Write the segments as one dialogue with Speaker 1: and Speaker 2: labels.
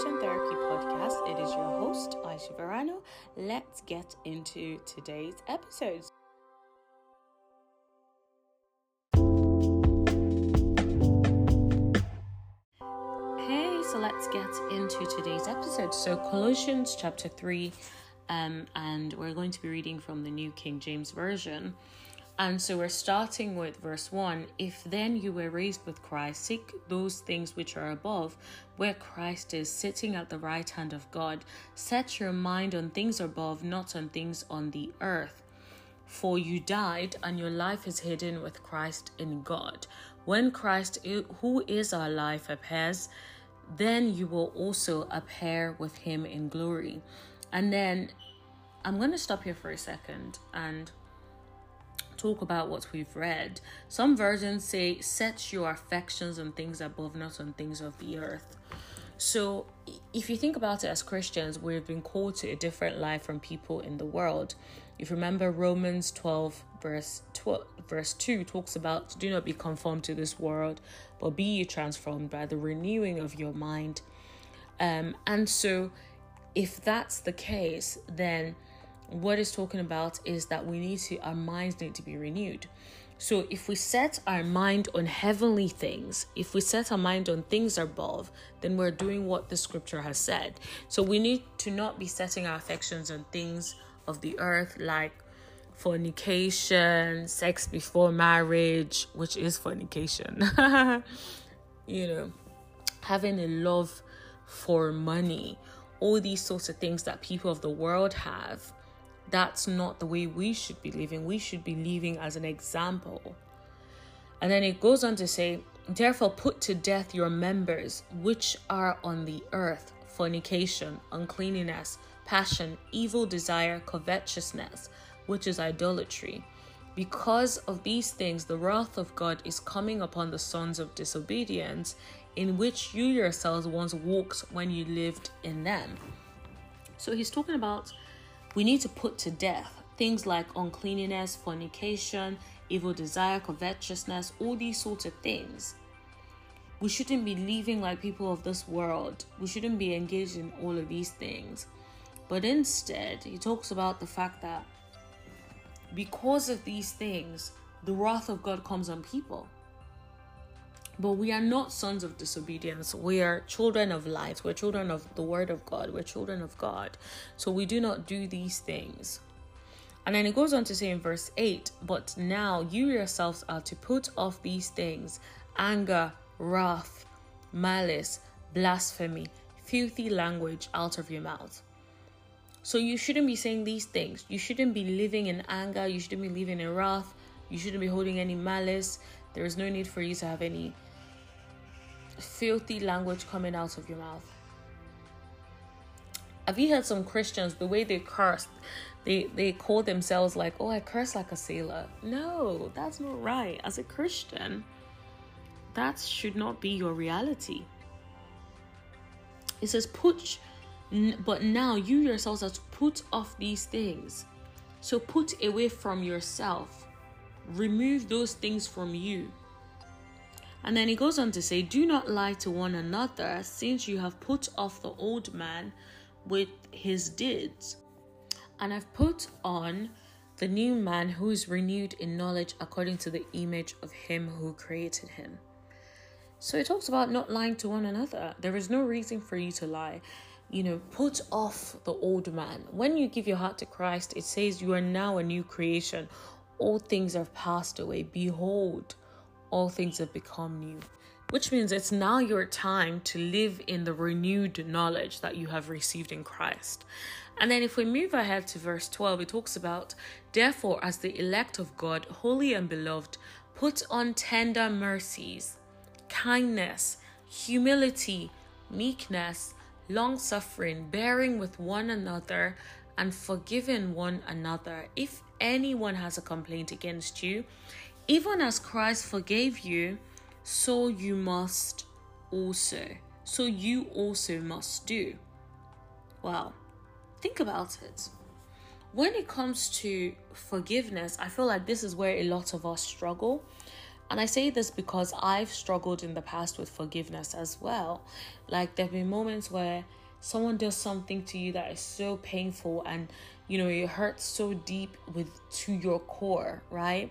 Speaker 1: Christian Therapy Podcast. It is your host, Aisha Verano. Let's get into today's episode. Hey, so let's get into today's episode. So, Colossians chapter 3, um, and we're going to be reading from the New King James Version. And so we're starting with verse 1. If then you were raised with Christ, seek those things which are above, where Christ is sitting at the right hand of God. Set your mind on things above, not on things on the earth. For you died, and your life is hidden with Christ in God. When Christ, who is our life, appears, then you will also appear with him in glory. And then I'm going to stop here for a second and talk about what we've read. Some versions say, Set your affections on things above, not on things of the earth. So, if you think about it as Christians, we've been called to a different life from people in the world. If you remember, Romans 12, verse 12, verse 2 talks about, Do not be conformed to this world, but be transformed by the renewing of your mind. Um, and so, if that's the case, then what is talking about is that we need to our minds need to be renewed. So if we set our mind on heavenly things if we set our mind on things above then we're doing what the scripture has said. So we need to not be setting our affections on things of the earth like fornication sex before marriage which is fornication. You know having a love for money all these sorts of things that people of the world have that's not the way we should be living. We should be living as an example. And then it goes on to say, Therefore, put to death your members which are on the earth fornication, uncleanness, passion, evil desire, covetousness, which is idolatry. Because of these things, the wrath of God is coming upon the sons of disobedience, in which you yourselves once walked when you lived in them. So he's talking about we need to put to death things like uncleanness, fornication, evil desire, covetousness, all these sorts of things. We shouldn't be living like people of this world. We shouldn't be engaged in all of these things. But instead, he talks about the fact that because of these things, the wrath of God comes on people. But we are not sons of disobedience. We are children of light. We're children of the word of God. We're children of God. So we do not do these things. And then it goes on to say in verse 8, but now you yourselves are to put off these things anger, wrath, malice, blasphemy, filthy language out of your mouth. So you shouldn't be saying these things. You shouldn't be living in anger. You shouldn't be living in wrath. You shouldn't be holding any malice. There is no need for you to have any filthy language coming out of your mouth. Have you heard some Christians the way they curse? They they call themselves like, "Oh, I curse like a sailor." No, that's not right. As a Christian, that should not be your reality. It says, "Put," but now you yourselves are to put off these things. So put away from yourself. Remove those things from you and then he goes on to say, Do not lie to one another, since you have put off the old man with his deeds, and have put on the new man who is renewed in knowledge according to the image of him who created him. So it talks about not lying to one another. There is no reason for you to lie. You know, put off the old man. When you give your heart to Christ, it says you are now a new creation. All things have passed away. Behold, all things have become new. Which means it's now your time to live in the renewed knowledge that you have received in Christ. And then if we move ahead to verse 12, it talks about, Therefore, as the elect of God, holy and beloved, put on tender mercies, kindness, humility, meekness, long suffering, bearing with one another, and forgiving one another. If anyone has a complaint against you, even as Christ forgave you, so you must also. So you also must do. Wow. Think about it. When it comes to forgiveness, I feel like this is where a lot of us struggle. And I say this because I've struggled in the past with forgiveness as well. Like, there have been moments where someone does something to you that is so painful and you know it hurts so deep with to your core right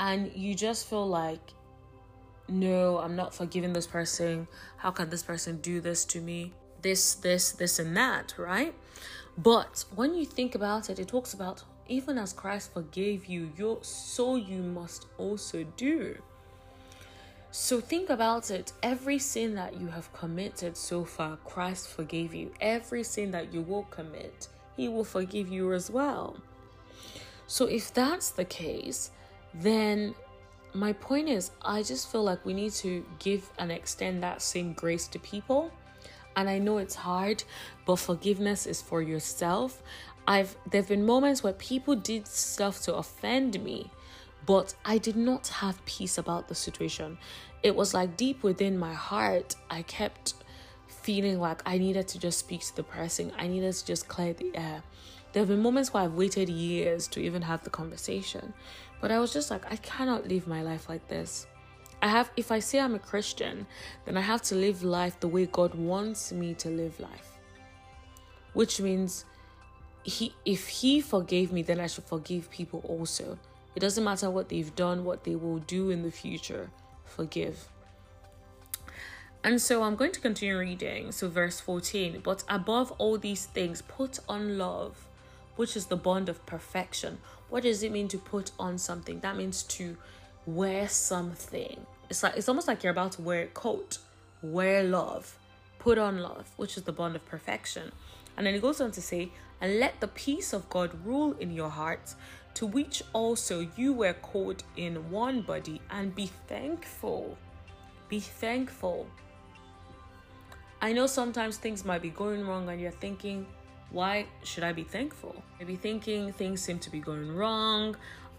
Speaker 1: and you just feel like no i'm not forgiving this person how can this person do this to me this this this and that right but when you think about it it talks about even as christ forgave you you so you must also do so think about it. Every sin that you have committed so far, Christ forgave you. Every sin that you will commit, He will forgive you as well. So if that's the case, then my point is, I just feel like we need to give and extend that same grace to people. And I know it's hard, but forgiveness is for yourself. I've there've been moments where people did stuff to offend me but I did not have peace about the situation. It was like deep within my heart, I kept feeling like I needed to just speak to the person, I needed to just clear the air. There have been moments where I've waited years to even have the conversation, but I was just like, I cannot live my life like this. I have, if I say I'm a Christian, then I have to live life the way God wants me to live life, which means he if he forgave me then i should forgive people also it doesn't matter what they've done, what they will do in the future. Forgive. And so I'm going to continue reading. So, verse 14. But above all these things, put on love, which is the bond of perfection. What does it mean to put on something? That means to wear something. It's like it's almost like you're about to wear a coat. Wear love. Put on love, which is the bond of perfection. And then it goes on to say, and let the peace of God rule in your hearts, to which also you were called in one body, and be thankful. Be thankful. I know sometimes things might be going wrong, and you're thinking, why should I be thankful? Maybe thinking things seem to be going wrong,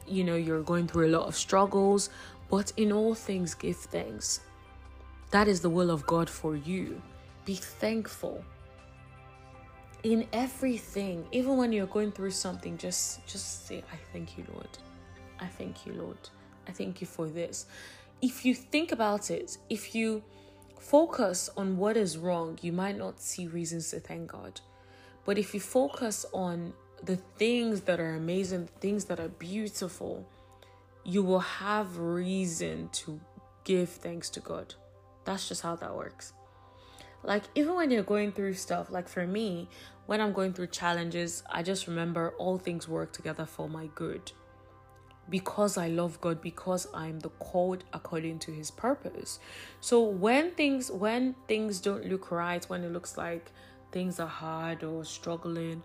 Speaker 1: you know, you're going through a lot of struggles, but in all things, give thanks. That is the will of God for you. Be thankful in everything even when you're going through something just just say i thank you lord i thank you lord i thank you for this if you think about it if you focus on what is wrong you might not see reasons to thank god but if you focus on the things that are amazing the things that are beautiful you will have reason to give thanks to god. That's just how that works. Like even when you're going through stuff like for me when i'm going through challenges i just remember all things work together for my good. Because i love god because i'm the called according to his purpose. So when things when things don't look right when it looks like things are hard or struggling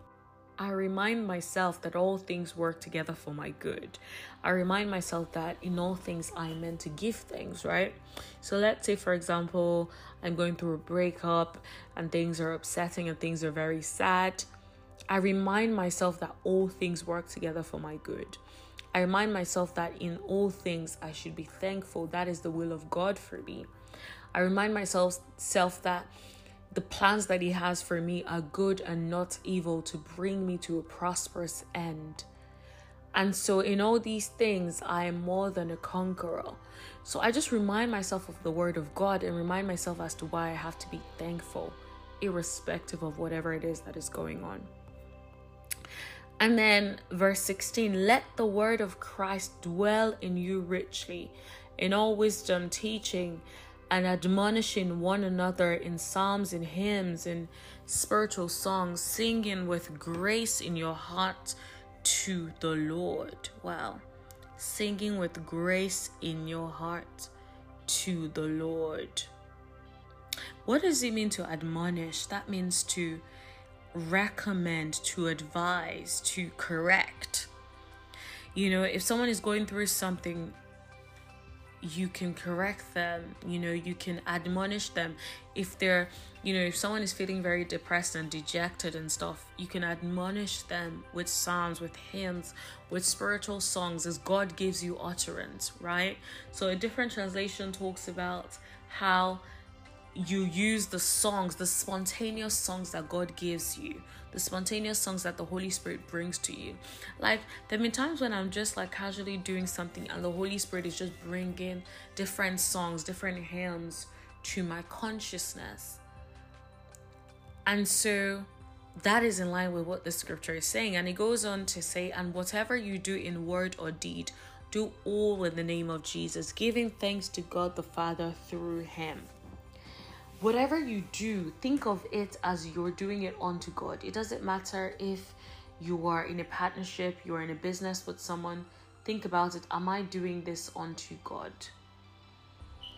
Speaker 1: I remind myself that all things work together for my good. I remind myself that in all things I am meant to give things, right? So let's say, for example, I'm going through a breakup and things are upsetting and things are very sad. I remind myself that all things work together for my good. I remind myself that in all things I should be thankful. That is the will of God for me. I remind myself self that the plans that He has for me are good and not evil to bring me to a prosperous end. And so, in all these things, I am more than a conqueror. So, I just remind myself of the Word of God and remind myself as to why I have to be thankful, irrespective of whatever it is that is going on. And then, verse 16 let the Word of Christ dwell in you richly, in all wisdom, teaching and admonishing one another in psalms and hymns and spiritual songs, singing with grace in your heart to the Lord. Wow. Singing with grace in your heart to the Lord. What does it mean to admonish? That means to recommend, to advise, to correct. You know, if someone is going through something you can correct them you know you can admonish them. If they're you know if someone is feeling very depressed and dejected and stuff you can admonish them with psalms with hymns with spiritual songs as god gives you utterance right? So a different translation talks about how you use the songs, the spontaneous songs that God gives you, the spontaneous songs that the Holy Spirit brings to you. Like, there have been times when I'm just like casually doing something and the Holy Spirit is just bringing different songs, different hymns to my consciousness. And so that is in line with what the scripture is saying. And it goes on to say, and whatever you do in word or deed, do all in the name of Jesus, giving thanks to God the Father through him whatever you do, think of it as you're doing it unto God. It doesn't matter if you are in a partnership, you're in a business with someone. Think about it. Am I doing this unto God?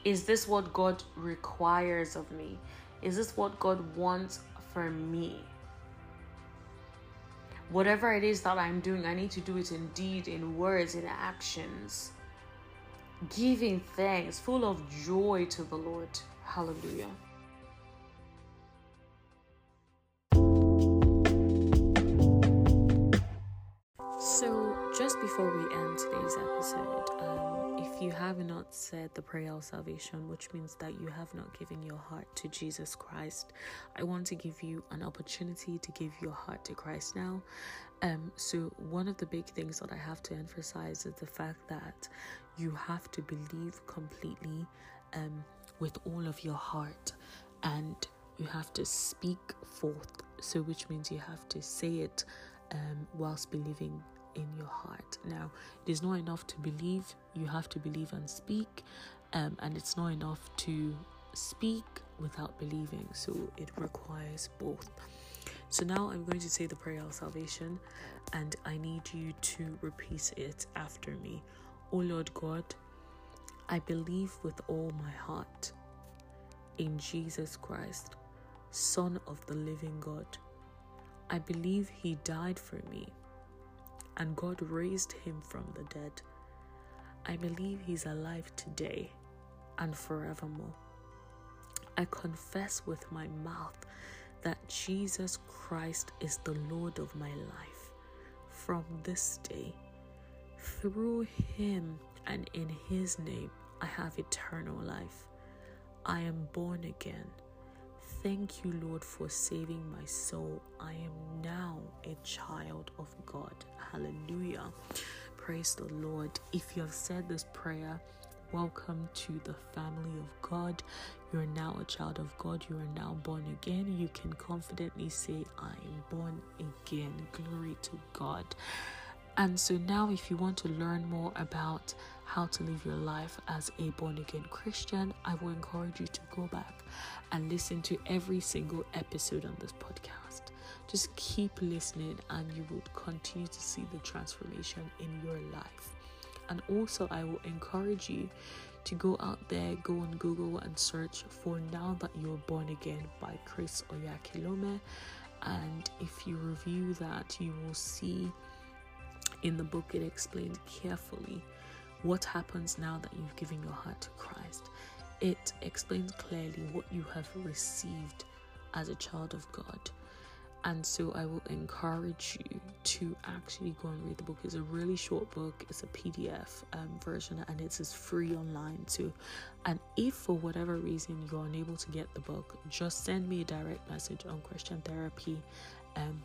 Speaker 1: Is this what God requires of me? Is this what God wants for me? Whatever it is that I'm doing, I need to do it in deed, in words, in actions. Giving thanks, full of joy to the Lord. Hallelujah. Before we end today's episode, um, if you have not said the prayer of salvation, which means that you have not given your heart to Jesus Christ, I want to give you an opportunity to give your heart to Christ now. Um, so, one of the big things that I have to emphasize is the fact that you have to believe completely um, with all of your heart and you have to speak forth. So, which means you have to say it um, whilst believing in your heart. Now, it is not enough to believe, you have to believe and speak, um, and it's not enough to speak without believing, so it requires both. So now I'm going to say the prayer of salvation, and I need you to repeat it after me. O Lord God, I believe with all my heart in Jesus Christ, Son of the living God. I believe He died for me and God raised him from the dead. I believe he's alive today and forevermore. I confess with my mouth that Jesus Christ is the Lord of my life from this day. Through him and in his name, I have eternal life. I am born again. Thank you, Lord, for saving my soul. I am now a child of God. Hallelujah. Praise the Lord. If you have said this prayer, welcome to the family of God. You are now a child of God. You are now born again. You can confidently say, I am born again. Glory to God. And so now, if you want to learn more about how to live your life as a born again Christian, I will encourage you to go back and listen to every single episode on this podcast. Just keep listening, and you will continue to see the transformation in your life. And also, I will encourage you to go out there, go on Google and search for Now That You're Born Again by Chris Oyakhilome. And if you review that, you will see in the book it explained carefully what happens now that you've given your heart to Christ. It explains clearly what you have received as a child of God. And so I will encourage you to actually go and read the book. It's a really short book. It's a PDF um, version and it's free online too. And if for whatever reason you're unable to get the book, just send me a direct message on Christian Therapy um,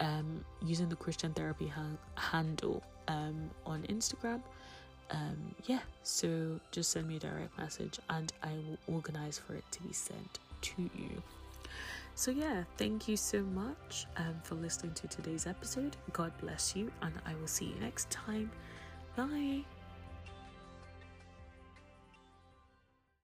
Speaker 1: um, using the Christian Therapy ha- handle um, on Instagram. Um, yeah, so just send me a direct message and I will organize for it to be sent to you. So, yeah, thank you so much um, for listening to today's episode. God bless you, and I will see you next time. Bye.